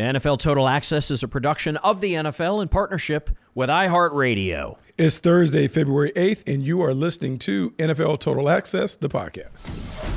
NFL Total Access is a production of the NFL in partnership with iHeartRadio. It's Thursday, February 8th, and you are listening to NFL Total Access, the podcast.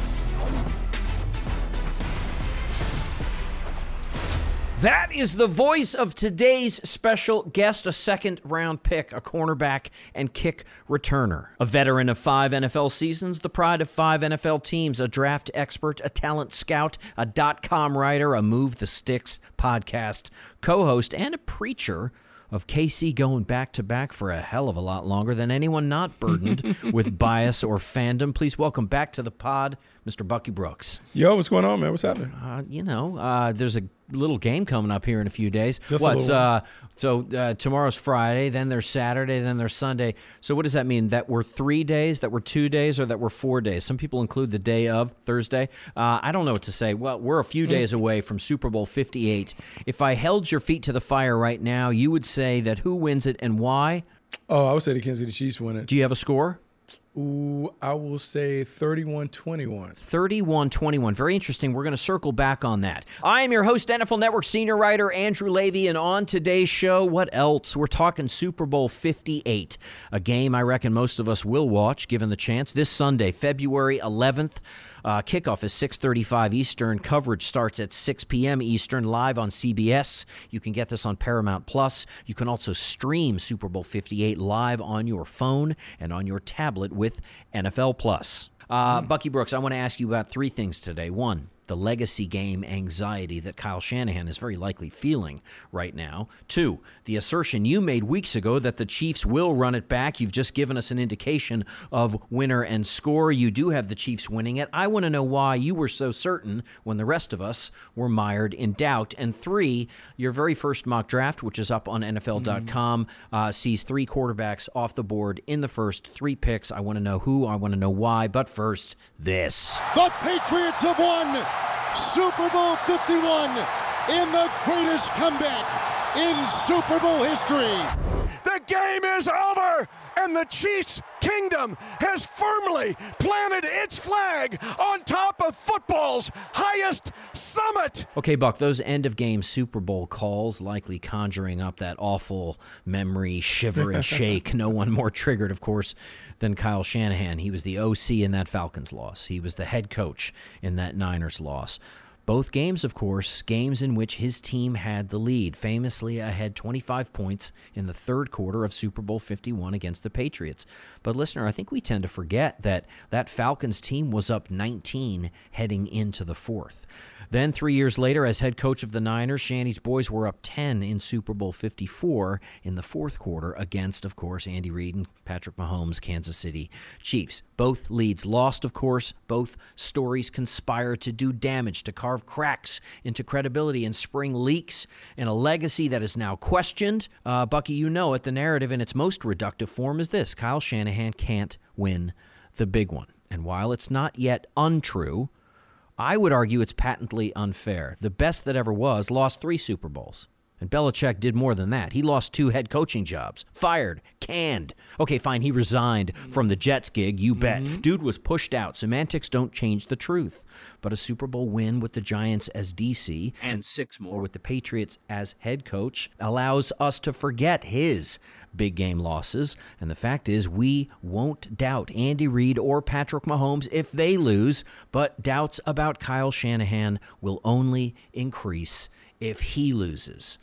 That is the voice of today's special guest, a second round pick, a cornerback and kick returner. A veteran of five NFL seasons, the pride of five NFL teams, a draft expert, a talent scout, a dot com writer, a Move the Sticks podcast co host, and a preacher of KC going back to back for a hell of a lot longer than anyone not burdened with bias or fandom. Please welcome back to the pod, Mr. Bucky Brooks. Yo, what's going on, man? What's happening? Uh, you know, uh, there's a little game coming up here in a few days. Just What's uh, so uh, tomorrow's Friday, then there's Saturday, then there's Sunday. So what does that mean? That we're three days, that we're two days, or that we're four days? Some people include the day of Thursday. Uh, I don't know what to say. Well, we're a few days away from Super Bowl 58. If I held your feet to the fire right now, you would say that who wins it and why? Oh, I would say the Kansas City Chiefs win it. Do you have a score? Ooh, I will say 31 21. 31 21. Very interesting. We're going to circle back on that. I am your host, NFL Network senior writer Andrew Levy, and on today's show, what else? We're talking Super Bowl 58, a game I reckon most of us will watch given the chance. This Sunday, February 11th. Uh, kickoff is 6:35 Eastern. Coverage starts at 6 p.m. Eastern, live on CBS. You can get this on Paramount Plus. You can also stream Super Bowl 58 live on your phone and on your tablet with NFL Plus. Uh, Bucky Brooks, I want to ask you about three things today. One, the legacy game anxiety that Kyle Shanahan is very likely feeling right now. Two, the assertion you made weeks ago that the Chiefs will run it back. You've just given us an indication of winner and score. You do have the Chiefs winning it. I want to know why you were so certain when the rest of us were mired in doubt. And three, your very first mock draft, which is up on NFL.com, uh, sees three quarterbacks off the board in the first three picks. I want to know who, I want to know why. But first, this. The Patriots have won Super Bowl 51 in the greatest comeback in Super Bowl history. The game is over, and the Chiefs' kingdom has firmly planted its flag on top of football's highest summit. Okay, Buck, those end of game Super Bowl calls likely conjuring up that awful memory, shiver and shake. no one more triggered, of course, than Kyle Shanahan. He was the OC in that Falcons loss, he was the head coach in that Niners loss. Both games, of course, games in which his team had the lead, famously ahead 25 points in the third quarter of Super Bowl 51 against the Patriots. But listener, I think we tend to forget that that Falcons team was up 19 heading into the fourth. Then, three years later, as head coach of the Niners, Shanny's boys were up 10 in Super Bowl 54 in the fourth quarter against, of course, Andy Reid and Patrick Mahomes' Kansas City Chiefs. Both leads lost, of course. Both stories conspire to do damage, to carve cracks into credibility and spring leaks in a legacy that is now questioned. Uh, Bucky, you know it. The narrative in its most reductive form is this Kyle Shanahan can't win the big one. And while it's not yet untrue, I would argue it's patently unfair. The best that ever was lost three Super Bowls. And Belichick did more than that. He lost two head coaching jobs, fired, canned. Okay, fine, he resigned from the Jets gig, you bet. Mm-hmm. Dude was pushed out. Semantics don't change the truth. But a Super Bowl win with the Giants as DC and six more with the Patriots as head coach allows us to forget his big game losses. And the fact is, we won't doubt Andy Reid or Patrick Mahomes if they lose, but doubts about Kyle Shanahan will only increase if he loses.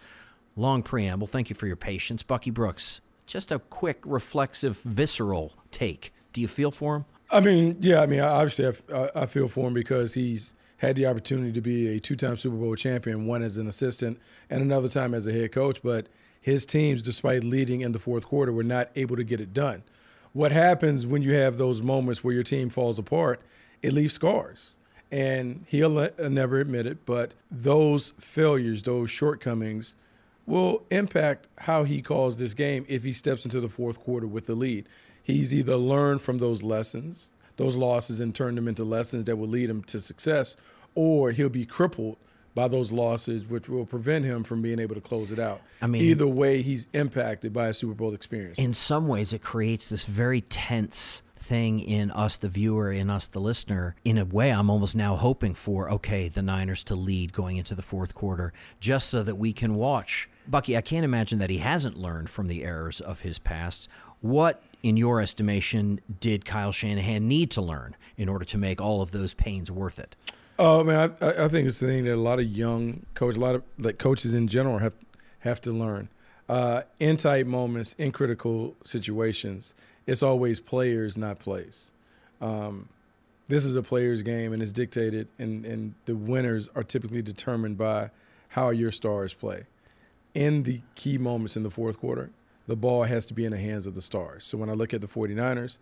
Long preamble. Thank you for your patience. Bucky Brooks, just a quick, reflexive, visceral take. Do you feel for him? I mean, yeah, I mean, obviously, I, I feel for him because he's had the opportunity to be a two time Super Bowl champion, one as an assistant and another time as a head coach. But his teams, despite leading in the fourth quarter, were not able to get it done. What happens when you have those moments where your team falls apart? It leaves scars and he'll never admit it, but those failures, those shortcomings, will impact how he calls this game if he steps into the fourth quarter with the lead. He's either learned from those lessons, those losses, and turned them into lessons that will lead him to success, or he'll be crippled by those losses, which will prevent him from being able to close it out. I mean, either way, he's impacted by a Super Bowl experience. In some ways, it creates this very tense thing in us, the viewer, in us, the listener. In a way, I'm almost now hoping for, okay, the Niners to lead going into the fourth quarter, just so that we can watch. Bucky, I can't imagine that he hasn't learned from the errors of his past. What, in your estimation, did Kyle Shanahan need to learn in order to make all of those pains worth it? Oh man, I, I think it's the thing that a lot of young coaches, a lot of like coaches in general, have have to learn. Uh, in tight moments, in critical situations, it's always players, not plays. Um, this is a players' game, and it's dictated, and, and the winners are typically determined by how your stars play. In the key moments in the fourth quarter, the ball has to be in the hands of the stars. So when I look at the 49ers,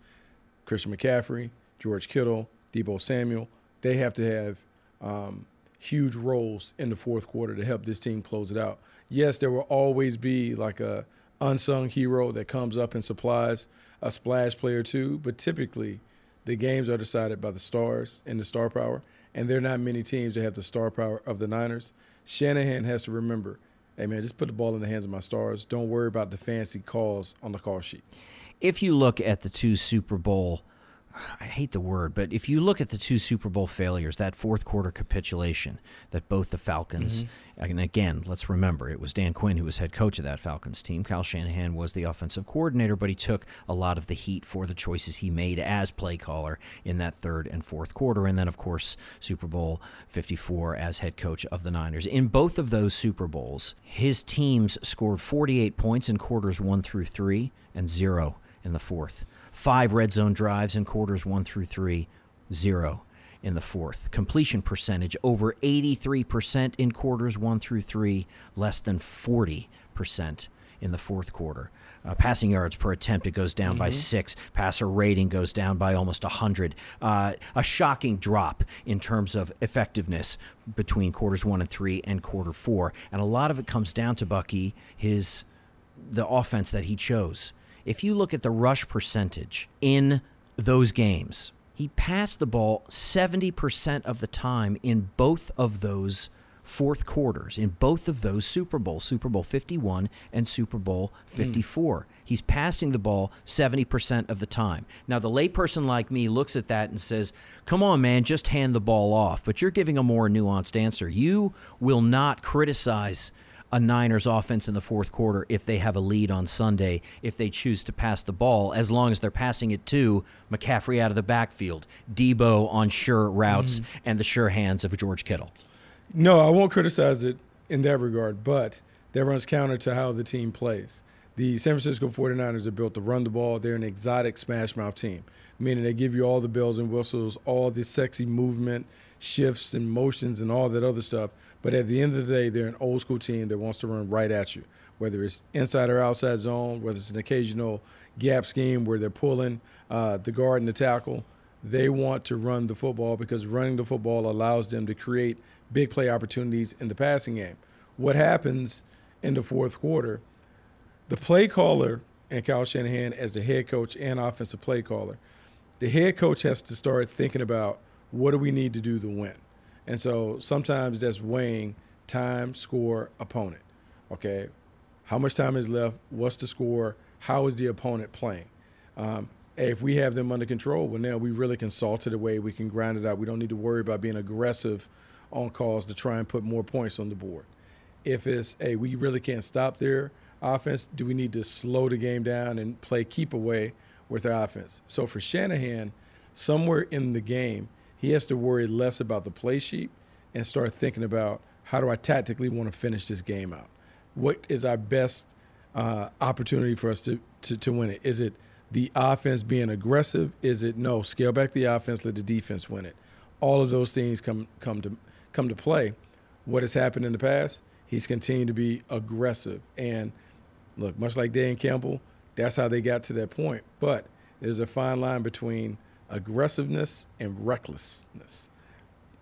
Christian McCaffrey, George Kittle, Deebo Samuel, they have to have um, huge roles in the fourth quarter to help this team close it out. Yes, there will always be like a unsung hero that comes up and supplies a splash play or two, but typically the games are decided by the stars and the star power, and there are not many teams that have the star power of the Niners. Shanahan has to remember, hey man, just put the ball in the hands of my stars. Don't worry about the fancy calls on the call sheet. If you look at the two Super Bowl I hate the word, but if you look at the two Super Bowl failures, that fourth quarter capitulation that both the Falcons, mm-hmm. and again, let's remember, it was Dan Quinn who was head coach of that Falcons team. Kyle Shanahan was the offensive coordinator, but he took a lot of the heat for the choices he made as play caller in that third and fourth quarter. And then, of course, Super Bowl 54 as head coach of the Niners. In both of those Super Bowls, his teams scored 48 points in quarters one through three and zero in the fourth five red zone drives in quarters one through three, zero in the fourth. Completion percentage over 83% in quarters one through three, less than 40% in the fourth quarter. Uh, passing yards per attempt, it goes down mm-hmm. by six. Passer rating goes down by almost 100. Uh, a shocking drop in terms of effectiveness between quarters one and three and quarter four. And a lot of it comes down to Bucky, his the offense that he chose if you look at the rush percentage in those games, he passed the ball 70% of the time in both of those fourth quarters, in both of those Super Bowls, Super Bowl 51 and Super Bowl 54. Mm. He's passing the ball 70% of the time. Now, the layperson like me looks at that and says, Come on, man, just hand the ball off. But you're giving a more nuanced answer. You will not criticize a Niners offense in the fourth quarter if they have a lead on Sunday, if they choose to pass the ball, as long as they're passing it to McCaffrey out of the backfield, Deebo on sure routes, mm. and the sure hands of George Kittle. No, I won't criticize it in that regard, but that runs counter to how the team plays. The San Francisco 49ers are built to run the ball. They're an exotic smash mouth team, meaning they give you all the bells and whistles, all the sexy movement, shifts and motions and all that other stuff. But at the end of the day, they're an old school team that wants to run right at you, whether it's inside or outside zone, whether it's an occasional gap scheme where they're pulling uh, the guard and the tackle. They want to run the football because running the football allows them to create big play opportunities in the passing game. What happens in the fourth quarter? The play caller and Kyle Shanahan, as the head coach and offensive play caller, the head coach has to start thinking about what do we need to do to win? And so sometimes that's weighing time, score, opponent. Okay, how much time is left? What's the score? How is the opponent playing? Um, if we have them under control, well, now we really can salt it away. We can grind it out. We don't need to worry about being aggressive on calls to try and put more points on the board. If it's, hey, we really can't stop their offense, do we need to slow the game down and play keep away with their offense? So for Shanahan, somewhere in the game – he has to worry less about the play sheet and start thinking about how do I tactically want to finish this game out? What is our best uh, opportunity for us to, to, to win it? Is it the offense being aggressive? Is it no, scale back the offense, let the defense win it? All of those things come come to come to play. What has happened in the past? He's continued to be aggressive. And look, much like Dan Campbell, that's how they got to that point. But there's a fine line between – aggressiveness and recklessness.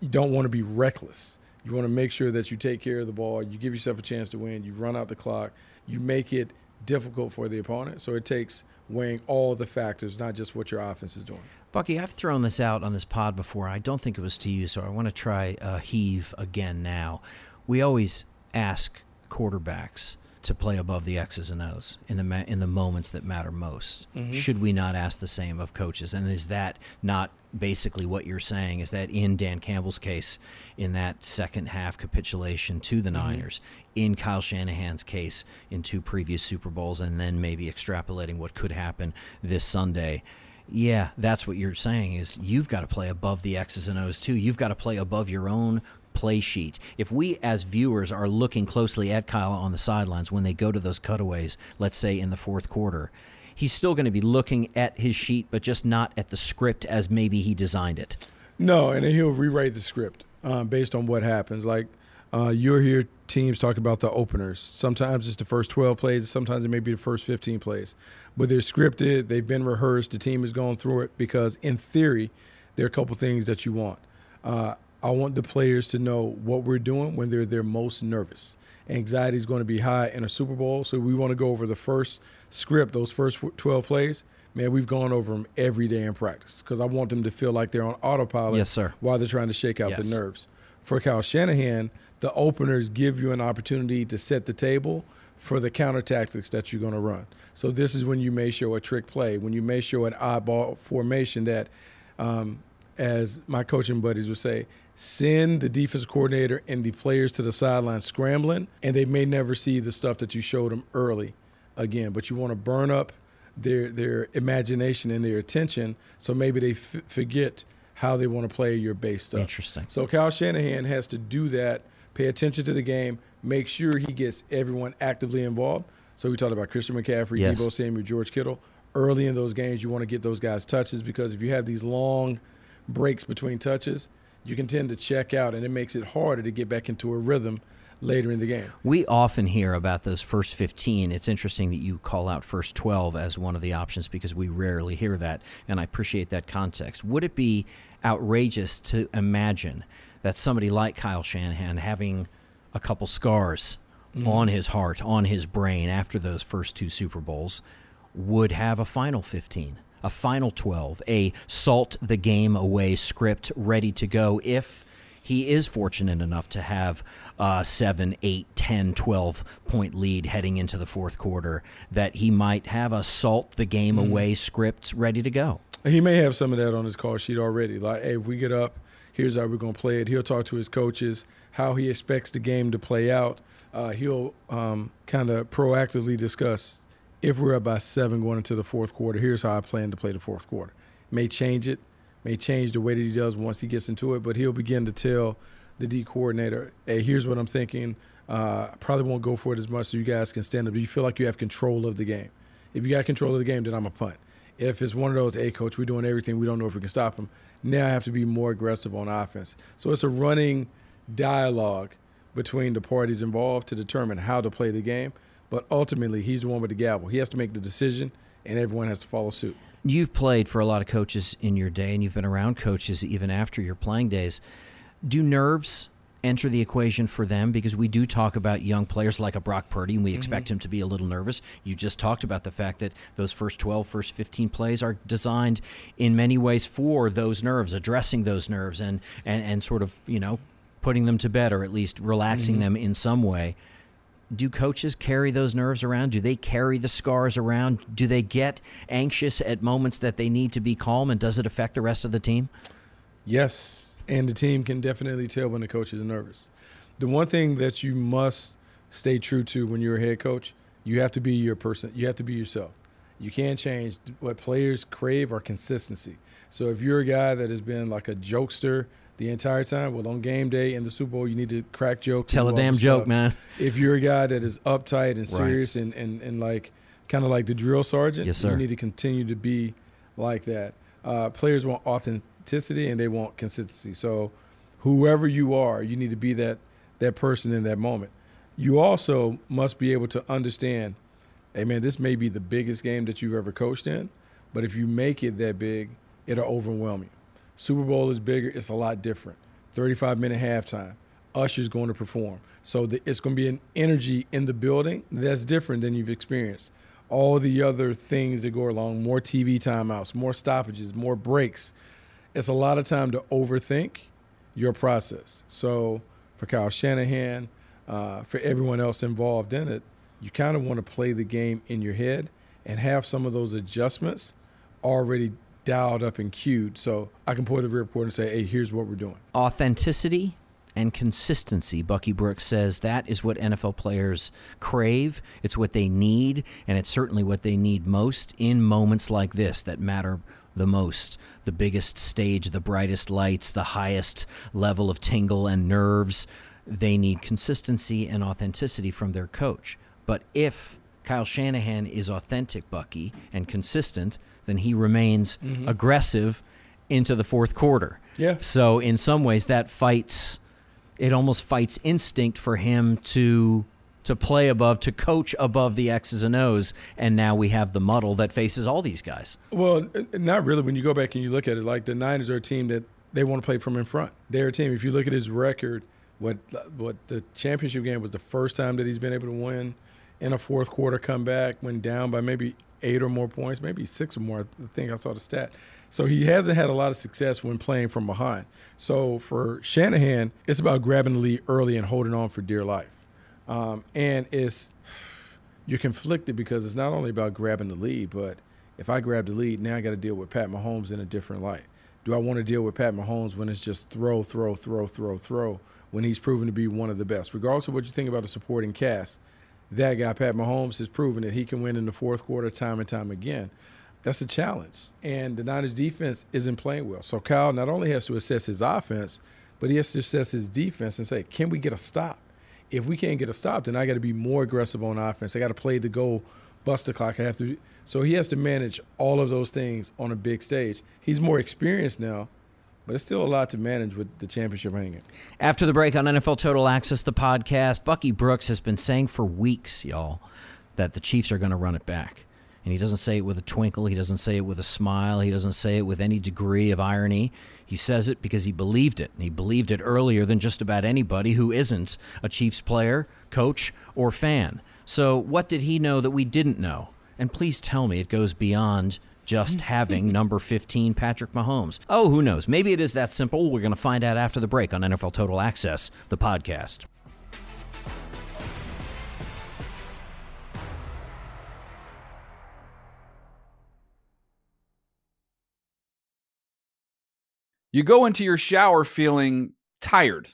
You don't want to be reckless. You want to make sure that you take care of the ball, you give yourself a chance to win, you run out the clock, you make it difficult for the opponent. So it takes weighing all the factors, not just what your offense is doing. Bucky, I've thrown this out on this pod before. I don't think it was to you, so I want to try a heave again now. We always ask quarterbacks to play above the X's and O's in the ma- in the moments that matter most. Mm-hmm. Should we not ask the same of coaches? And is that not basically what you're saying? Is that in Dan Campbell's case, in that second half capitulation to the mm-hmm. Niners, in Kyle Shanahan's case, in two previous Super Bowls, and then maybe extrapolating what could happen this Sunday? Yeah, that's what you're saying is you've got to play above the X's and O's too. You've got to play above your own play sheet. If we as viewers are looking closely at Kyle on the sidelines when they go to those cutaways, let's say in the fourth quarter, he's still going to be looking at his sheet, but just not at the script as maybe he designed it. No, and then he'll rewrite the script uh, based on what happens. Like uh, you'll hear teams talk about the openers. Sometimes it's the first 12 plays, sometimes it may be the first 15 plays. But they're scripted, they've been rehearsed, the team has gone through it because, in theory, there are a couple things that you want. Uh, I want the players to know what we're doing when they're their most nervous. Anxiety is going to be high in a Super Bowl, so we want to go over the first script, those first 12 plays. Man, we've gone over them every day in practice because I want them to feel like they're on autopilot yes, sir. while they're trying to shake out yes. the nerves. For Kyle Shanahan, the openers give you an opportunity to set the table for the counter tactics that you're going to run. So this is when you may show a trick play, when you may show an oddball formation that, um, as my coaching buddies would say, send the defense coordinator and the players to the sideline scrambling, and they may never see the stuff that you showed them early again. But you want to burn up their their imagination and their attention, so maybe they f- forget how they want to play your base stuff. Interesting. So Kyle Shanahan has to do that. Pay attention to the game. Make sure he gets everyone actively involved. So we talked about Christian McCaffrey, yes. Deebo Samuel, George Kittle. Early in those games, you want to get those guys touches because if you have these long breaks between touches – you can tend to check out, and it makes it harder to get back into a rhythm later in the game. We often hear about those first 15. It's interesting that you call out first 12 as one of the options because we rarely hear that, and I appreciate that context. Would it be outrageous to imagine that somebody like Kyle Shanahan having a couple scars mm-hmm. on his heart, on his brain after those first two Super Bowls would have a final 15? A final 12, a salt the game away script ready to go if he is fortunate enough to have a 7, 8, 10, 12 point lead heading into the fourth quarter, that he might have a salt the game mm. away script ready to go. He may have some of that on his call sheet already. Like, hey, if we get up, here's how we're going to play it. He'll talk to his coaches, how he expects the game to play out. Uh, he'll um, kind of proactively discuss if we're up by seven going into the fourth quarter, here's how I plan to play the fourth quarter. May change it, may change the way that he does once he gets into it, but he'll begin to tell the D coordinator, hey, here's what I'm thinking. Uh, I probably won't go for it as much so you guys can stand up. Do you feel like you have control of the game? If you got control of the game, then I'm a punt. If it's one of those, hey, coach, we're doing everything. We don't know if we can stop him. Now I have to be more aggressive on offense. So it's a running dialogue between the parties involved to determine how to play the game. But ultimately, he's the one with the gavel. He has to make the decision, and everyone has to follow suit. You've played for a lot of coaches in your day, and you've been around coaches even after your playing days. Do nerves enter the equation for them? Because we do talk about young players like a Brock Purdy, and we expect mm-hmm. him to be a little nervous. You just talked about the fact that those first 12, first 15 plays are designed in many ways for those nerves, addressing those nerves, and, and, and sort of, you know, putting them to bed or at least relaxing mm-hmm. them in some way do coaches carry those nerves around? Do they carry the scars around? Do they get anxious at moments that they need to be calm? And does it affect the rest of the team? Yes. And the team can definitely tell when the coach is nervous. The one thing that you must stay true to when you're a head coach, you have to be your person. You have to be yourself. You can't change. What players crave are consistency. So if you're a guy that has been like a jokester, the entire time. Well, on game day in the Super Bowl, you need to crack jokes. Tell a damn joke, man. If you're a guy that is uptight and serious right. and, and, and like kind of like the drill sergeant, yes, sir. you need to continue to be like that. Uh, players want authenticity and they want consistency. So whoever you are, you need to be that that person in that moment. You also must be able to understand, hey man, this may be the biggest game that you've ever coached in, but if you make it that big, it'll overwhelm you. Super Bowl is bigger. It's a lot different. 35 minute halftime. Usher's going to perform. So the, it's going to be an energy in the building that's different than you've experienced. All the other things that go along, more TV timeouts, more stoppages, more breaks. It's a lot of time to overthink your process. So for Kyle Shanahan, uh, for everyone else involved in it, you kind of want to play the game in your head and have some of those adjustments already dialed up and queued so I can pull the report and say, hey, here's what we're doing. Authenticity and consistency. Bucky Brooks says that is what NFL players crave. It's what they need, and it's certainly what they need most in moments like this that matter the most. The biggest stage, the brightest lights, the highest level of tingle and nerves. They need consistency and authenticity from their coach. But if Kyle Shanahan is authentic, Bucky, and consistent, then he remains mm-hmm. aggressive into the fourth quarter. Yeah. So in some ways, that fights. It almost fights instinct for him to to play above, to coach above the X's and O's, and now we have the muddle that faces all these guys. Well, not really. When you go back and you look at it, like the Niners are a team that they want to play from in front. They're a team. If you look at his record, what what the championship game was the first time that he's been able to win in a fourth quarter comeback, went down by maybe eight or more points, maybe six or more. I think I saw the stat. So he hasn't had a lot of success when playing from behind. So for Shanahan, it's about grabbing the lead early and holding on for dear life. Um, and it's you're conflicted because it's not only about grabbing the lead, but if I grab the lead, now I got to deal with Pat Mahomes in a different light. Do I want to deal with Pat Mahomes when it's just throw, throw, throw, throw, throw, when he's proven to be one of the best? Regardless of what you think about the supporting cast, that guy, Pat Mahomes, has proven that he can win in the fourth quarter time and time again. That's a challenge. And the Niners defense isn't playing well. So Kyle not only has to assess his offense, but he has to assess his defense and say, can we get a stop? If we can't get a stop, then I got to be more aggressive on offense. I got to play the goal, bust the clock. I have to. So he has to manage all of those things on a big stage. He's more experienced now but it's still a lot to manage with the championship hanging. After the break on NFL Total Access, the podcast, Bucky Brooks has been saying for weeks, y'all, that the Chiefs are going to run it back. And he doesn't say it with a twinkle. He doesn't say it with a smile. He doesn't say it with any degree of irony. He says it because he believed it. And he believed it earlier than just about anybody who isn't a Chiefs player, coach, or fan. So, what did he know that we didn't know? And please tell me it goes beyond just having number 15 Patrick Mahomes. Oh, who knows? Maybe it is that simple. We're going to find out after the break on NFL Total Access, the podcast. You go into your shower feeling tired,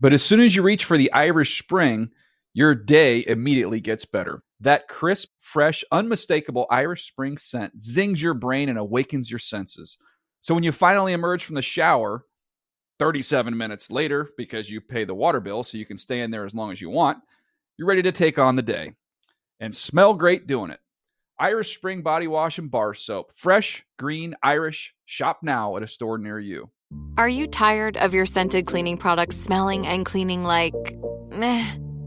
but as soon as you reach for the Irish Spring, your day immediately gets better. That crisp, fresh, unmistakable Irish Spring scent zings your brain and awakens your senses. So when you finally emerge from the shower, 37 minutes later, because you pay the water bill so you can stay in there as long as you want, you're ready to take on the day and smell great doing it. Irish Spring Body Wash and Bar Soap. Fresh, green, Irish. Shop now at a store near you. Are you tired of your scented cleaning products smelling and cleaning like meh?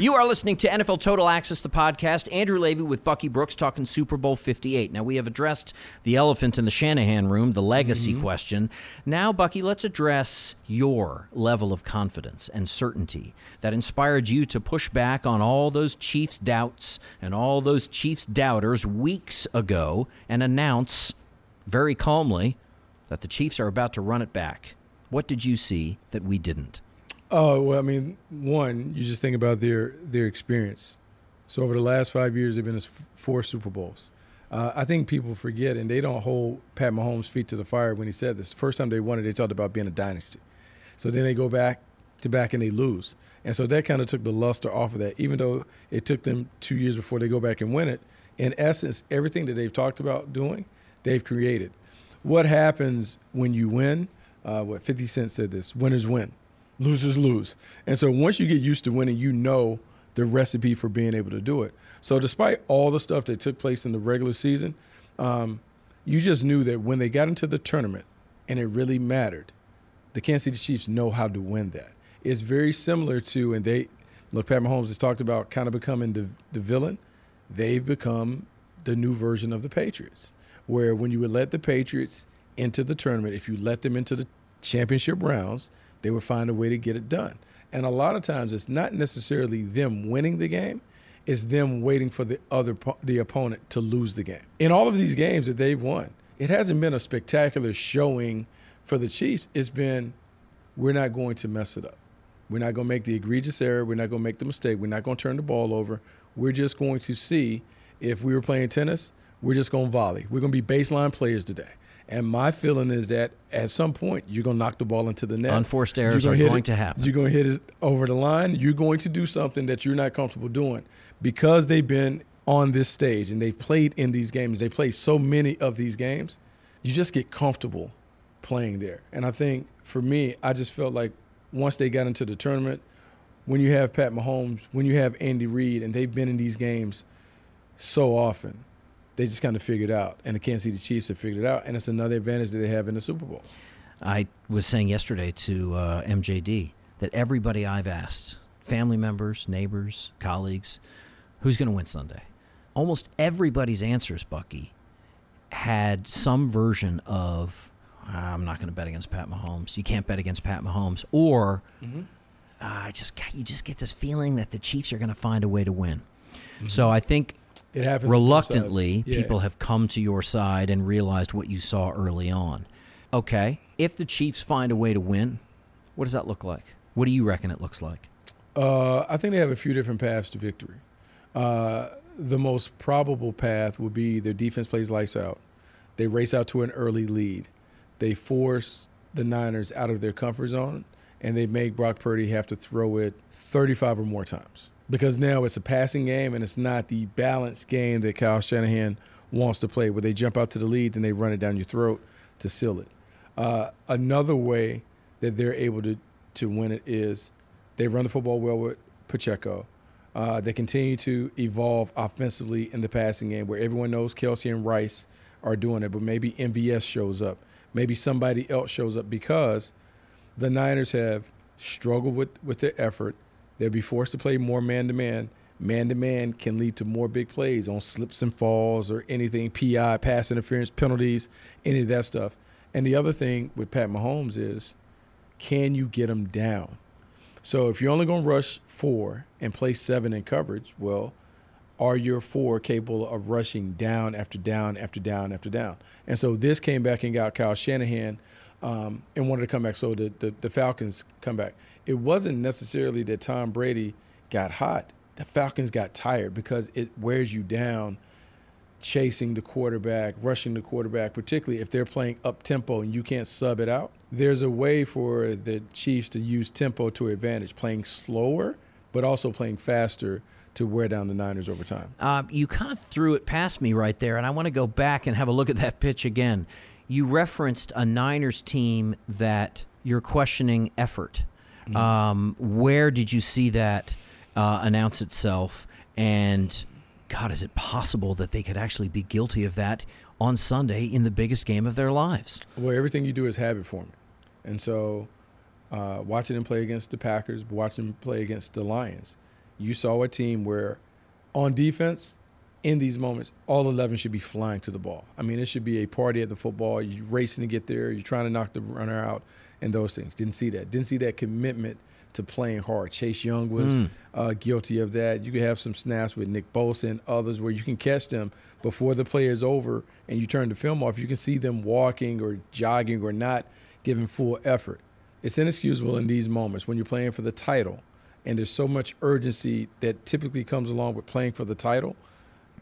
You are listening to NFL Total Access, the podcast. Andrew Levy with Bucky Brooks talking Super Bowl 58. Now, we have addressed the elephant in the Shanahan room, the legacy mm-hmm. question. Now, Bucky, let's address your level of confidence and certainty that inspired you to push back on all those Chiefs doubts and all those Chiefs doubters weeks ago and announce very calmly that the Chiefs are about to run it back. What did you see that we didn't? Oh well, I mean, one, you just think about their their experience. So over the last five years, they've been to four Super Bowls. Uh, I think people forget, and they don't hold Pat Mahomes' feet to the fire when he said this. First time they won it, they talked about being a dynasty. So then they go back to back and they lose, and so that kind of took the luster off of that. Even though it took them two years before they go back and win it, in essence, everything that they've talked about doing, they've created. What happens when you win? Uh, what 50 Cent said this: winners win losers lose. And so once you get used to winning, you know the recipe for being able to do it. So despite all the stuff that took place in the regular season, um, you just knew that when they got into the tournament and it really mattered, the Kansas City Chiefs know how to win that. It's very similar to, and they look, Pat Mahomes has talked about kind of becoming the, the villain. They've become the new version of the Patriots, where when you would let the Patriots into the tournament, if you let them into the championship rounds, they would find a way to get it done. And a lot of times it's not necessarily them winning the game, it's them waiting for the other the opponent to lose the game. In all of these games that they've won, it hasn't been a spectacular showing for the Chiefs. It's been we're not going to mess it up. We're not going to make the egregious error. We're not going to make the mistake. We're not going to turn the ball over. We're just going to see if we were playing tennis, we're just going to volley. We're going to be baseline players today. And my feeling is that at some point you're going to knock the ball into the net. Unforced errors hit going it- to happen. You're going to hit it over the line. You're going to do something that you're not comfortable doing because they've been on this stage and they've played in these games. They play so many of these games. You just get comfortable playing there. And I think for me, I just felt like once they got into the tournament, when you have Pat Mahomes, when you have Andy Reid, and they've been in these games so often, they just kind of figured it out. And the Kansas City Chiefs have figured it out. And it's another advantage that they have in the Super Bowl. I was saying yesterday to uh, MJD that everybody I've asked, family members, neighbors, colleagues, who's going to win Sunday? Almost everybody's answers, Bucky, had some version of "Ah, I'm not going to bet against Pat Mahomes. You can't bet against Pat Mahomes, or "Ah, I just you just get this feeling that the Chiefs are going to find a way to win. So I think It happens. on both sides. reluctantly Yeah. people have come to your side and realized what you saw early on. Okay, if the Chiefs find a way to win, What does that look like? What do you reckon it looks like? Uh, I think they have a few different paths to victory. Uh, the most probable path would be their defense plays lights out. They race out to an early lead. They force the Niners out of their comfort zone, and they make Brock Purdy have to throw it 35 or more times. Because now it's a passing game, and it's not the balanced game that Kyle Shanahan wants to play, where they jump out to the lead and they run it down your throat to seal it. Uh, another way that they're able to, to win it is they run the football well with Pacheco. Uh, they continue to evolve offensively in the passing game where everyone knows Kelce and Rice are doing it, but maybe MVS shows up. Maybe somebody else shows up because the Niners have struggled with, with their effort. They'll be forced to play more man to man. Man to man can lead to more big plays on slips and falls or anything, PI, pass interference, penalties, any of that stuff. And the other thing with Pat Mahomes is can you get him down? So if you're only going to rush four and play seven in coverage, well, are your four capable of rushing down after down after down after down? And so this came back and got Kyle Shanahan um, and wanted to come back. So the, the, the Falcons come back. It wasn't necessarily that Tom Brady got hot. The Falcons got tired because it wears you down chasing the quarterback, rushing the quarterback, particularly if they're playing up tempo and you can't sub it out. There's a way for the Chiefs to use tempo to advantage, playing slower, but also playing faster to wear down the Niners over time. Uh, you kind of threw it past me right there, and I want to go back and have a look at that pitch again. You referenced a Niners team that you're questioning effort. Mm-hmm. Um, where did you see that uh, announce itself? And God, is it possible that they could actually be guilty of that on Sunday in the biggest game of their lives? Well, everything you do is habit forming. And so uh, watching them play against the Packers, watching them play against the Lions, you saw a team where on defense, in these moments, all 11 should be flying to the ball. I mean, it should be a party at the football. You're racing to get there. You're trying to knock the runner out and those things. Didn't see that. Didn't see that commitment – to playing hard. Chase Young was mm. uh, guilty of that. You could have some snaps with Nick Bosa and others where you can catch them before the play is over and you turn the film off. You can see them walking or jogging or not giving full effort. It's inexcusable in these moments when you're playing for the title and there's so much urgency that typically comes along with playing for the title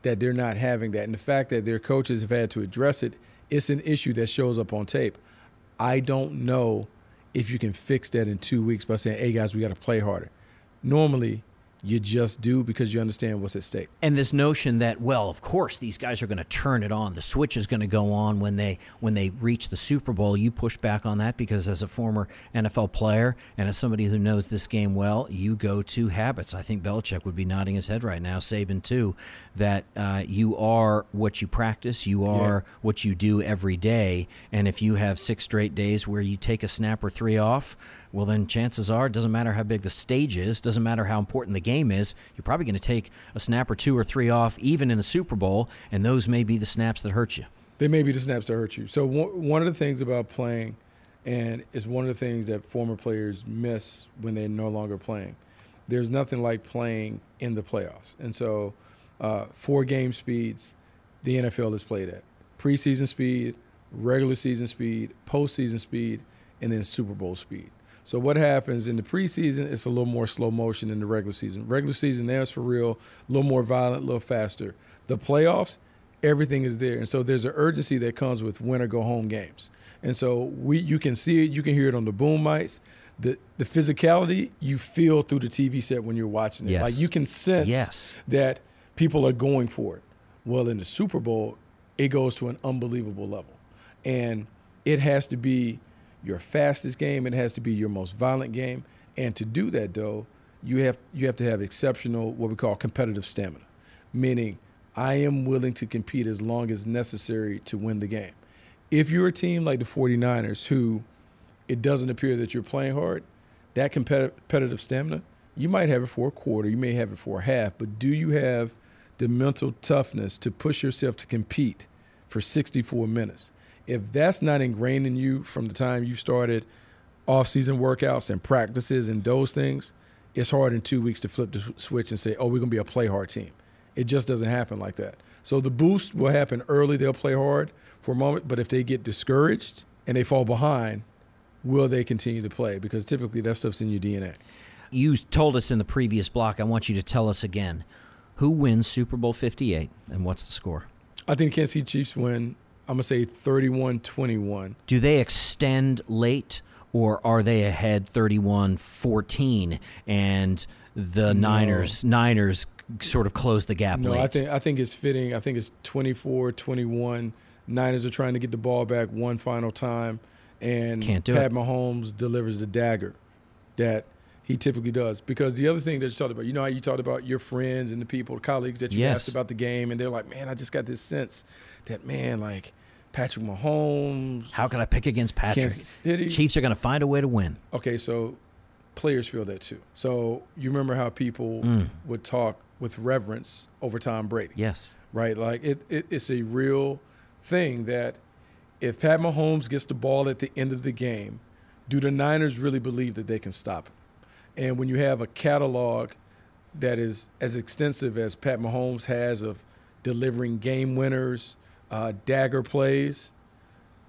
that they're not having that. And the fact that their coaches have had to address it, it's an issue that shows up on tape. I don't know if you can fix that in two weeks by saying, hey, guys, we got to play harder. Normally, you just do because you understand what's at stake. And this notion that, well, of course, these guys are going to turn it on. The switch is going to go on when they when they reach the Super Bowl. You push back on that because, as a former NFL player and as somebody who knows this game well, you go to habits. I think Belichick would be nodding his head right now, Saban too, that uh, you are what you practice, you are yeah. what you do every day, and if you have six straight days where you take a snap or three off well, then chances are it doesn't matter how big the stage is, doesn't matter how important the game is, you're probably going to take a snap or two or three off, even in the Super Bowl, and those may be the snaps that hurt you. They may be the snaps that hurt you. So, one of the things about playing, and it's one of the things that former players miss when they're no longer playing, there's nothing like playing in the playoffs. And so, uh, four game speeds, the NFL has played at preseason speed, regular season speed, postseason speed, and then Super Bowl speed. So what happens in the preseason? It's a little more slow motion than the regular season. Regular season there is for real, a little more violent, a little faster. The playoffs, everything is there, and so there's an urgency that comes with win or go home games. And so we, you can see it, you can hear it on the boom mics. The the physicality you feel through the TV set when you're watching it. Yes. Like you can sense yes. that people are going for it. Well, in the Super Bowl, it goes to an unbelievable level, and it has to be your fastest game. It has to be your most violent game. And to do that, though, you have you have to have exceptional what we call competitive stamina, meaning I am willing to compete as long as necessary to win the game. If you're a team like the 49ers who it doesn't appear that you're playing hard, that competitive stamina, you might have it for a quarter, you may have it for a half, but do you have the mental toughness to push yourself to compete for 64 minutes? If that's not ingrained in you from the time you started off-season workouts and practices and those things, it's hard in two weeks to flip the switch and say, "Oh, we're gonna be a play hard team." It just doesn't happen like that. So the boost will happen early. They'll play hard for a moment, but if they get discouraged and they fall behind, will they continue to play? Because typically that stuff's in your DNA. You told us in the previous block. I want you to tell us again. Who wins Super Bowl 58 and what's the score? I think Kansas City Chiefs win. I'm going to say 31 21. Do they extend late or are they ahead 31 14 and the No. Niners Niners sort of close the gap No, late? I think I think it's fitting. I think it's 24 21. Niners are trying to get the ball back one final time, and Can't do Pat it. Mahomes delivers the dagger that he typically does. Because the other thing that you talked about, you know how you talked about your friends and the people, the colleagues that you Yes. asked about the game, and they're like, man, I just got this sense that, man, like Patrick Mahomes. How can I pick against Patrick? Kansas City. Chiefs are going to find a way to win. Okay, so players feel that too. So you remember how people Mm. would talk with reverence over Tom Brady Yes. right? Like it, it, it's a real thing that if Pat Mahomes gets the ball at the end of the game, do the Niners really believe that they can stop him? And when you have a catalog that is as extensive as Pat Mahomes has of delivering game winners, uh, dagger plays,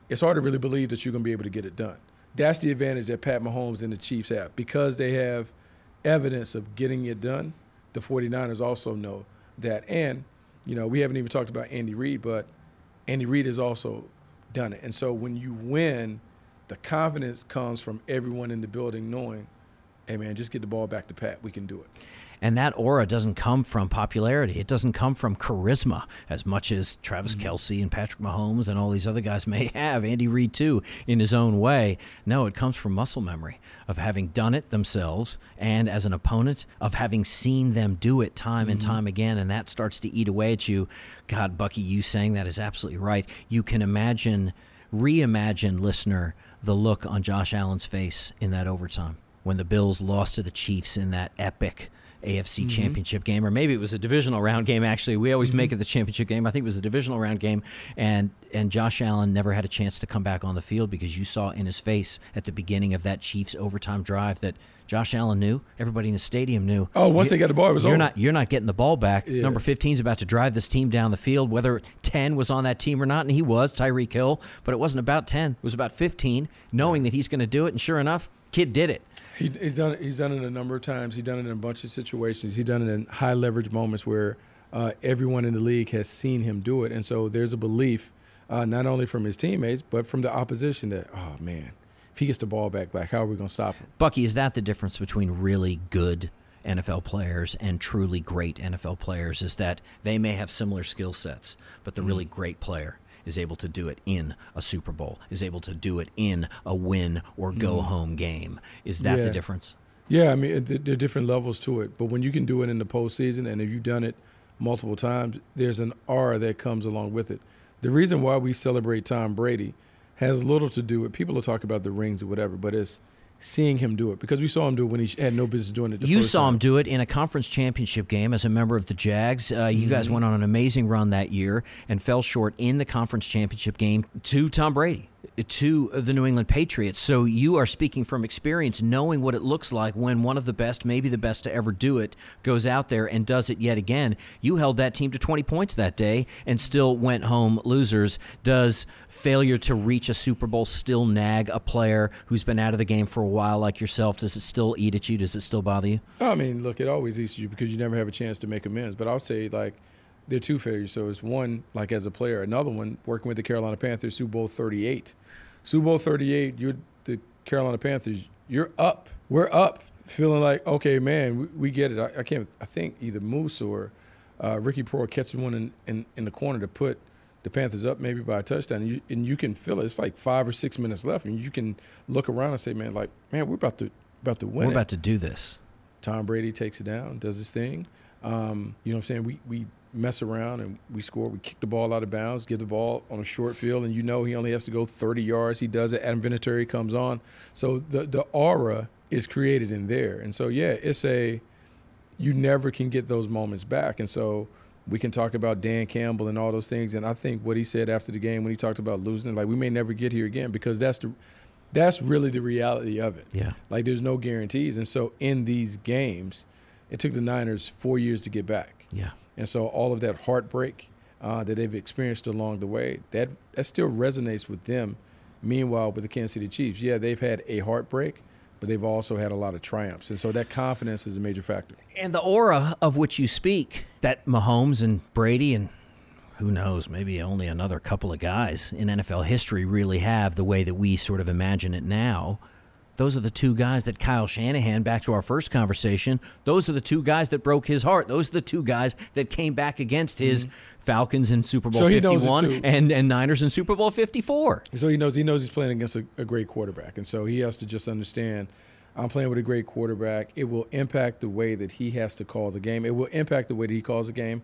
it's hard to really believe that you're going to be able to get it done. That's the advantage that Pat Mahomes and the Chiefs have because they have evidence of getting it done. The 49ers also know that. And, you know, we haven't even talked about Andy Reid, but Andy Reid has also done it. And so when you win, the confidence comes from everyone in the building knowing, hey, man, just get the ball back to Pat. We can do it. And that aura doesn't come from popularity. It doesn't come from charisma as much as Travis mm-hmm. Kelce and Patrick Mahomes and all these other guys may have. Andy Reid, too, in his own way. No, it comes from muscle memory of having done it themselves and as an opponent of having seen them do it time and mm-hmm. time again. And that starts to eat away at you. God, Bucky, you saying that is absolutely right. You can imagine, reimagine, listener, the look on Josh Allen's face in that overtime when the Bills lost to the Chiefs in that epic AFC mm-hmm. championship game, or maybe it was a divisional round game. Actually, we always make mm-hmm. it the championship game. I think it was a divisional round game, and and Josh Allen never had a chance to come back on the field because you saw in his face at the beginning of that Chiefs overtime drive that Josh Allen knew. Everybody in the stadium knew. Oh, once You- they got the ball, it was you're over. not you're not getting the ball back. Yeah. Number 15 is about to drive this team down the field, whether 10 was on that team or not, and he was Tyreek Hill, but it wasn't about 10. It was about 15, knowing that he's going to do it, and sure enough, kid did it. He, he's done it. He's done it a number of times. He's done it in a bunch of situations. He's done it in high leverage moments where uh, everyone in the league has seen him do it, and so there's a belief, uh, not only from his teammates but from the opposition that, oh man, if he gets the ball back, like how are we going to stop him? Bucky, is that the difference between really good NFL players and truly great NFL players? Is that they may have similar skill sets, but the really great player is able to do it in a Super Bowl, is able to do it in a win or go mm. home game. Is that the difference? Yeah, I mean, th- there are different levels to it, but when you can do it in the postseason, and if you've done it multiple times, there's an aura that comes along with it. The reason why we celebrate Tom Brady has little to do with people will talk about the rings or whatever, but it's seeing him do it because we saw him do it when he had no business doing it. You saw time. him do it in a conference championship game as a member of the Jags. Uh, you Mm-hmm. guys went on an amazing run that year and fell short in the conference championship game to Tom Brady, to the New England Patriots. So you are speaking from experience, knowing what it looks like when one of the best, maybe the best to ever do it, goes out there and does it yet again. You held that team to 20 points that day and still went home losers. Does failure to reach a Super Bowl still nag a player who's been out of the game for a while like yourself? Does it still eat at you? Does it still bother you? I mean, look, it always eats you because you never have a chance to make amends. But I'll say, like, there are two failures. So it's one, like, as a player, another one, working with the Carolina Panthers, Super Bowl 38. Super Bowl 38, you're the Carolina Panthers, you're up. We're up, feeling like, okay, man, we, we get it. I, I can't, I think either Moose or uh, Ricky Proehl catches one in, in, in the corner to put the Panthers up maybe by a touchdown. And you, and you can feel it. It's like five or six minutes left. And you can look around and say, man, like, man, we're about to, about to win. We're it. about to do this. Tom Brady takes it down, does his thing. Um, you know what I'm saying? We we mess around and we score. We kick the ball out of bounds, give the ball on a short field, and you know he only has to go 30 yards. He does it. Adam Vinatieri comes on. So the the aura is created in there. And so yeah, it's a you never can get those moments back. And so we can talk about Dan Campbell and all those things. And I think what he said after the game when he talked about losing, like we may never get here again because that's the that's really the reality of it. Yeah. Like there's no guarantees. And so in these games, it took the Niners four years to get back. Yeah. And so all of that heartbreak uh, that they've experienced along the way, that that still resonates with them Meanwhile, with the Kansas City Chiefs, yeah, they've had a heartbreak, but they've also had a lot of triumphs. And so that confidence is a major factor. And the aura of which you speak, that Mahomes and Brady and who knows, maybe only another couple of guys in NFL history really have the way that we sort of imagine it now. Those are the two guys that Kyle Shanahan, back to our first conversation, those are the two guys that broke his heart. Those are the two guys that came back against his mm-hmm. Falcons in Super Bowl so 51 and, and Niners in Super Bowl 54. So he knows he knows he's playing against a, a great quarterback. And so he has to just understand I'm playing with a great quarterback. It will impact the way that he has to call the game. It will impact the way that he calls the game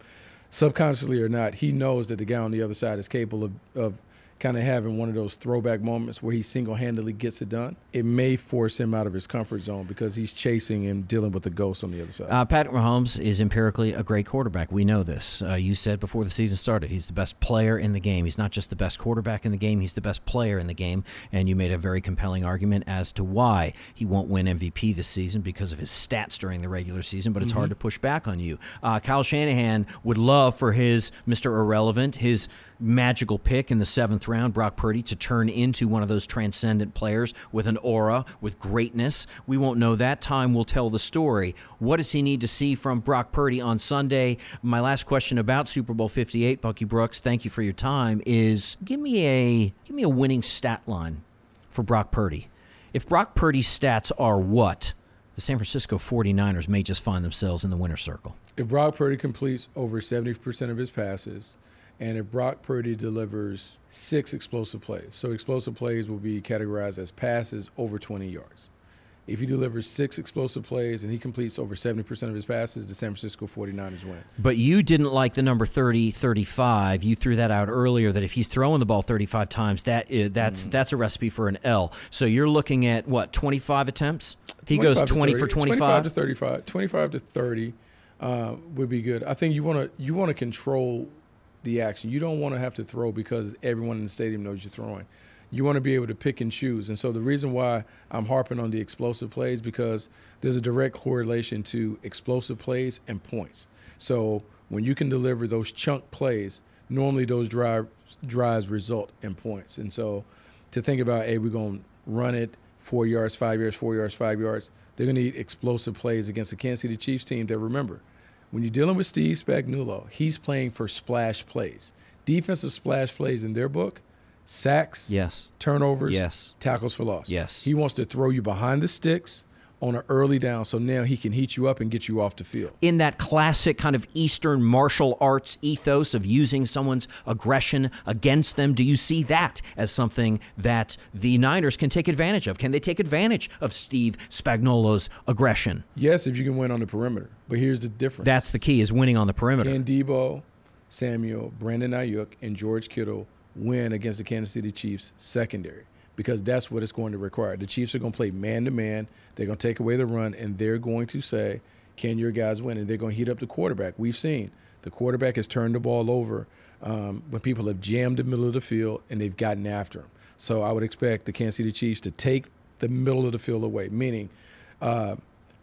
subconsciously or not, he knows that the guy on the other side is capable of, of kind of having one of those throwback moments where he single-handedly gets it done, it may force him out of his comfort zone because he's chasing and dealing with the ghost on the other side. Uh, Patrick Mahomes is empirically a great quarterback. We know this. Uh, you said before the season started he's the best player in the game. He's not just the best quarterback in the game; he's the best player in the game. And you made a very compelling argument as to why he won't win MVP this season because of his stats during the regular season. But it's mm-hmm. hard to push back on you. Uh, Kyle Shanahan would love for his Mr. Irrelevant, his magical pick in the seventh round, Brock Purdy, to turn into one of those transcendent players with an aura, with greatness. We won't know that. Time will tell the story. What does he need to see from Brock Purdy on Sunday? My last question about Super Bowl 58, Bucky Brooks, thank you for your time, is give me a give me a winning stat line for Brock Purdy. If Brock Purdy's stats are what, the San Francisco 49ers may just find themselves in the winner's circle. If Brock Purdy completes over 70% of his passes, and if Brock Purdy delivers six explosive plays, so explosive plays will be categorized as passes over 20 yards. If he delivers six explosive plays and he completes over 70% of his passes, the San Francisco 49ers win. But you didn't like the number 30 35. You threw that out earlier that if he's throwing the ball 35 times, that is, that's mm. that's a recipe for an L. So you're looking at what, 25 attempts? He goes 20 for 25 25 to 35. 25 to 30 uh, would be good. I think you want to you want to control the action. You don't want to have to throw because everyone in the stadium knows you're throwing. You want to be able to pick and choose. And so the reason why I'm harping on the explosive plays because there's a direct correlation to explosive plays and points. So when you can deliver those chunk plays, normally those drive drives result in points. And so to think about, hey, we're going to run it four yards, five yards, four yards, five yards. They're going to need explosive plays against the Kansas City Chiefs team that remember when you're dealing with Steve Spagnuolo, he's playing for splash plays. Defensive splash plays in their book, sacks, yes, turnovers, yes, tackles for loss. Yes. He wants to throw you behind the sticks on an early down so now he can heat you up and get you off the field. In that classic kind of Eastern martial arts ethos of using someone's aggression against them, do you see that as something that the Niners can take advantage of? Can they take advantage of Steve Spagnuolo's aggression? Yes, if you can win on the perimeter. But here's the difference. That's the key is winning on the perimeter. Can Deebo, Samuel, Brandon Aiyuk, and George Kittle win against the Kansas City Chiefs secondary? Because that's what it's going to require. The Chiefs are going to play man to man. They're going to take away the run, and they're going to say, "Can your guys win?" And they're going to heat up the quarterback. We've seen the quarterback has turned the ball over um, when people have jammed the middle of the field and they've gotten after him. So I would expect the Kansas City Chiefs to take the middle of the field away, meaning uh,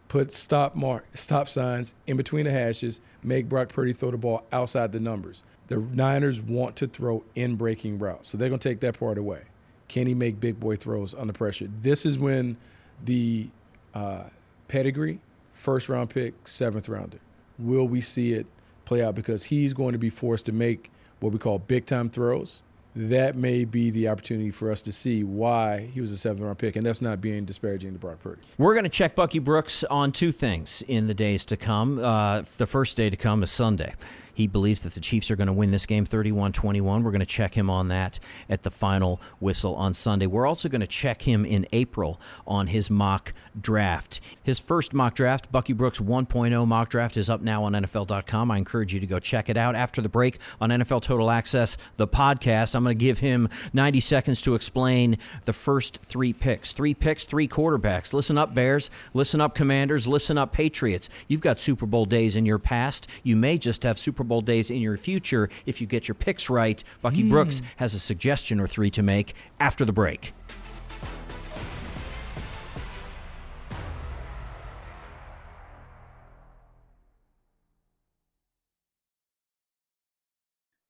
put stop mark stop signs in between the hashes, make Brock Purdy throw the ball outside the numbers. The Niners want to throw in breaking routes, so they're going to take that part away. Can he make big boy throws under pressure? This is when the uh, pedigree, first round pick, seventh rounder, will we see it play out? Because he's going to be forced to make what we call big time throws. That may be the opportunity for us to see why he was a seventh round pick, and that's not being disparaging to Brock Purdy. We're going to check Bucky Brooks on two things in the days to come. Uh, the first day to come is Sunday. He believes that the Chiefs are going to win this game 31 21. We're going to check him on that at the final whistle on Sunday. We're also going to check him in April on his mock draft. His first mock draft, Bucky Brooks 1.0 mock draft, is up now on NFL.com. I encourage you to go check it out after the break on NFL Total Access, the podcast. I'm going to give him 90 seconds to explain the first three picks. Three picks, three quarterbacks. Listen up, Bears. Listen up, Commanders. Listen up, Patriots. You've got Super Bowl days in your past. You may just have Super Bowl days in your future if you get your picks right. Bucky mm. Brooks has a suggestion or three to make after the break.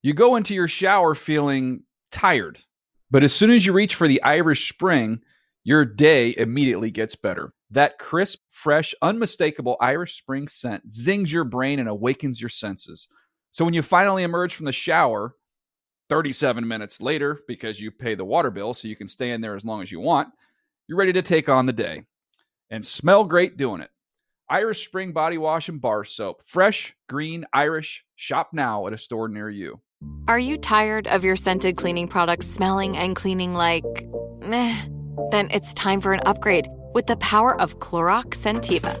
You go into your shower feeling tired, But as soon as you reach for the Irish Spring, your day immediately gets better. That crisp, fresh, unmistakable Irish Spring scent zings your brain and awakens your senses. So when you finally emerge from the shower, 37 minutes later, because you pay the water bill so you can stay in there as long as you want, you're ready to take on the day and smell great doing it. Irish Spring Body Wash and Bar Soap. Fresh, green, Irish. Shop now at a store near you. Are you tired of your scented cleaning products smelling and cleaning like meh? Then it's time for an upgrade with the power of Clorox Scentiva.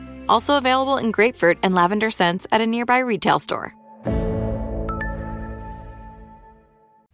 Also available in grapefruit and lavender scents at a nearby retail store.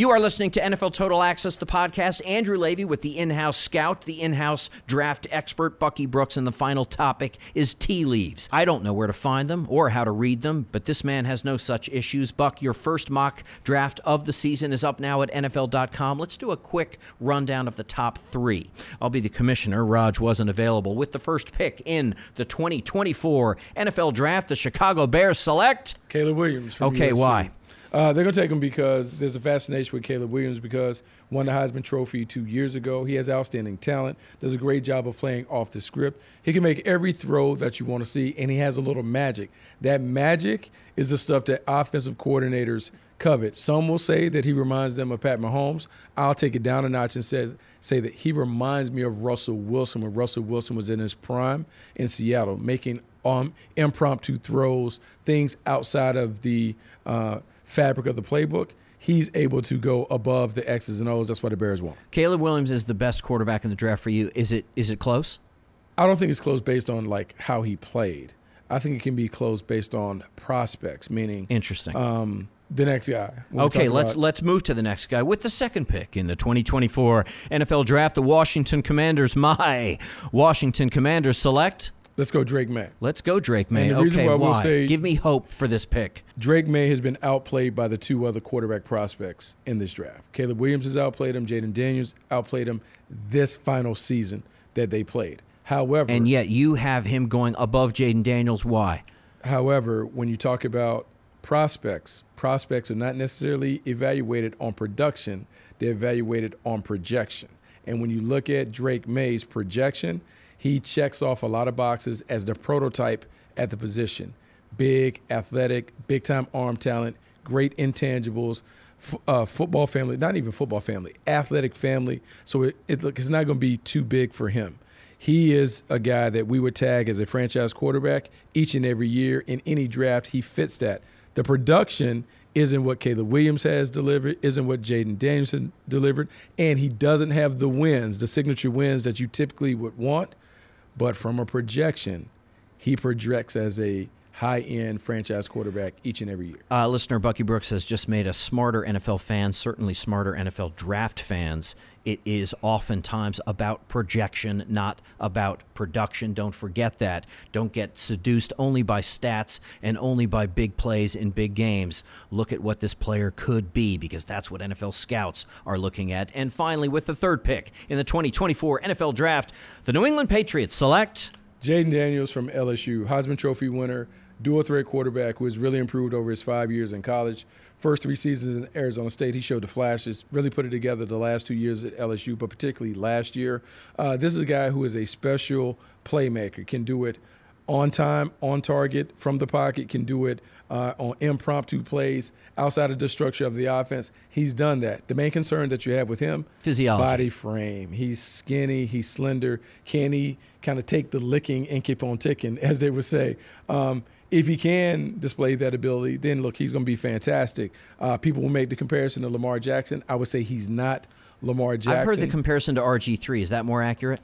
You are listening to NFL Total Access, the podcast. Andrew Levy with the in house scout, the in house draft expert, Bucky Brooks, and the final topic is tea leaves. I don't know where to find them or how to read them, but this man has no such issues. Buck, your first mock draft of the season is up now at NFL.com. Let's do a quick rundown of the top three. I'll be the commissioner. Raj wasn't available. With the first pick in the 2024 NFL Draft, the Chicago Bears select. Caleb Williams. Okay, USC. why? Uh, they're going to take him because there's a fascination with Caleb Williams because won the Heisman Trophy two years ago. He has outstanding talent, does a great job of playing off the script. He can make every throw that you want to see, and he has a little magic. That magic is the stuff that offensive coordinators covet. Some will say that he reminds them of Pat Mahomes. I'll take it down a notch and say, say that he reminds me of Russell Wilson when Russell Wilson was in his prime in Seattle, making um, impromptu throws, things outside of the uh, fabric of the playbook. He's able to go above the X's and O's. That's what the Bears want. Caleb Williams is the best quarterback in the draft for you. Is it is it close? I don't think it's close based on like how he played. I think it can be close based on prospects, meaning Interesting. um, the next guy. Okay, let's about- let's move to the next guy with the second pick in the 2024 NFL Draft. The Washington Commanders, my Washington Commanders select. Let's go Drake Maye. Let's go, Drake Maye. And the reason okay, why why? say- Give me hope for this pick. Drake Maye has been outplayed by the two other quarterback prospects in this draft. Caleb Williams has outplayed him. Jayden Daniels outplayed him this final season that they played. However, And yet you have him going above Jayden Daniels. Why? However, when you talk about prospects, prospects are not necessarily evaluated on production, they're evaluated on projection. And when you look at Drake Maye's projection, he checks off a lot of boxes as the prototype at the position. Big, athletic, big time arm talent, great intangibles, f- uh, football family, not even football family, athletic family. So it, it look, it's not going to be too big for him. He is a guy that we would tag as a franchise quarterback each and every year in any draft. He fits that. The production isn't what Caleb Williams has delivered, isn't what Jayden Danielson delivered, and he doesn't have the wins, the signature wins that you typically would want. But from a projection, he projects as a high end franchise quarterback each and every year. Uh, listener Bucky Brooks has just made us smarter NFL fans, certainly smarter NFL draft fans. It is oftentimes about projection, not about production. Don't forget that. Don't get seduced only by stats and only by big plays in big games. Look at what this player could be because that's what NFL scouts are looking at. And finally, with the third pick in the 2024 NFL Draft, the New England Patriots select Jayden Daniels from LSU, Heisman Trophy winner, dual threat quarterback who has really improved over his five years in college. First three seasons in Arizona State, he showed the flashes, really put it together the last two years at LSU, but particularly last year. Uh, this is a guy who is a special playmaker, can do it on time, on target, from the pocket, can do it uh, on impromptu plays outside of the structure of the offense. He's done that. The main concern that you have with him, Physiology. body frame. He's skinny, he's slender. Can he kind of take the licking and keep on ticking, as they would say? Um, if he can display that ability, then look, he's going to be fantastic. Uh, people will make the comparison to Lamar Jackson. I would say he's not Lamar Jackson. I've heard the comparison to RG3. Is that more accurate?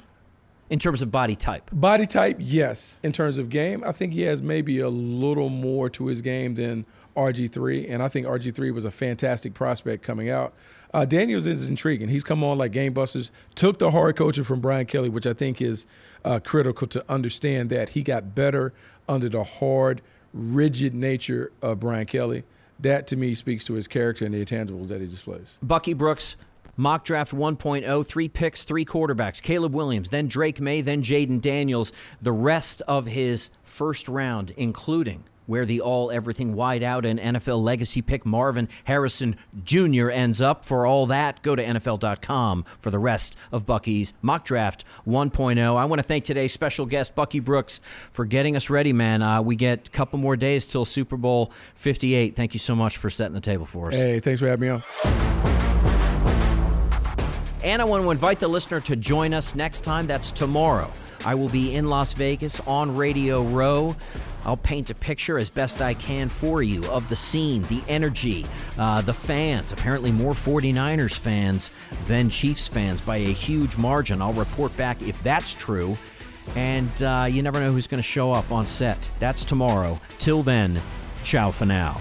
In terms of body type. Body type, yes. In terms of game, I think he has maybe a little more to his game than RG3, and I think RG3 was a fantastic prospect coming out. Uh, Daniels is intriguing. He's come on like game busters, took the hard coaching from Brian Kelly, which I think is uh, critical to understand that he got better under the hard, rigid nature of Brian Kelly. That to me speaks to his character and the intangibles that he displays. Bucky Brooks, mock draft 1.0, three picks, three quarterbacks. Caleb Williams, then Drake Maye, then Jayden Daniels. The rest of his first round, including where the all everything wide out and NFL legacy pick Marvin Harrison Jr. ends up. For all that, go to NFL.com for the rest of Bucky's mock draft 1.0. I want to thank today's special guest, Bucky Brooks, for getting us ready, man. Uh, we get a couple more days till Super Bowl 58. Thank you so much for setting the table for us. Hey, thanks for having me on. And I want to invite the listener to join us next time. That's tomorrow. I will be in Las Vegas on Radio Row. I'll paint a picture as best I can for you of the scene, the energy, uh, the fans. Apparently, more 49ers fans than Chiefs fans by a huge margin. I'll report back if that's true. And uh, you never know who's going to show up on set. That's tomorrow. Till then, ciao for now.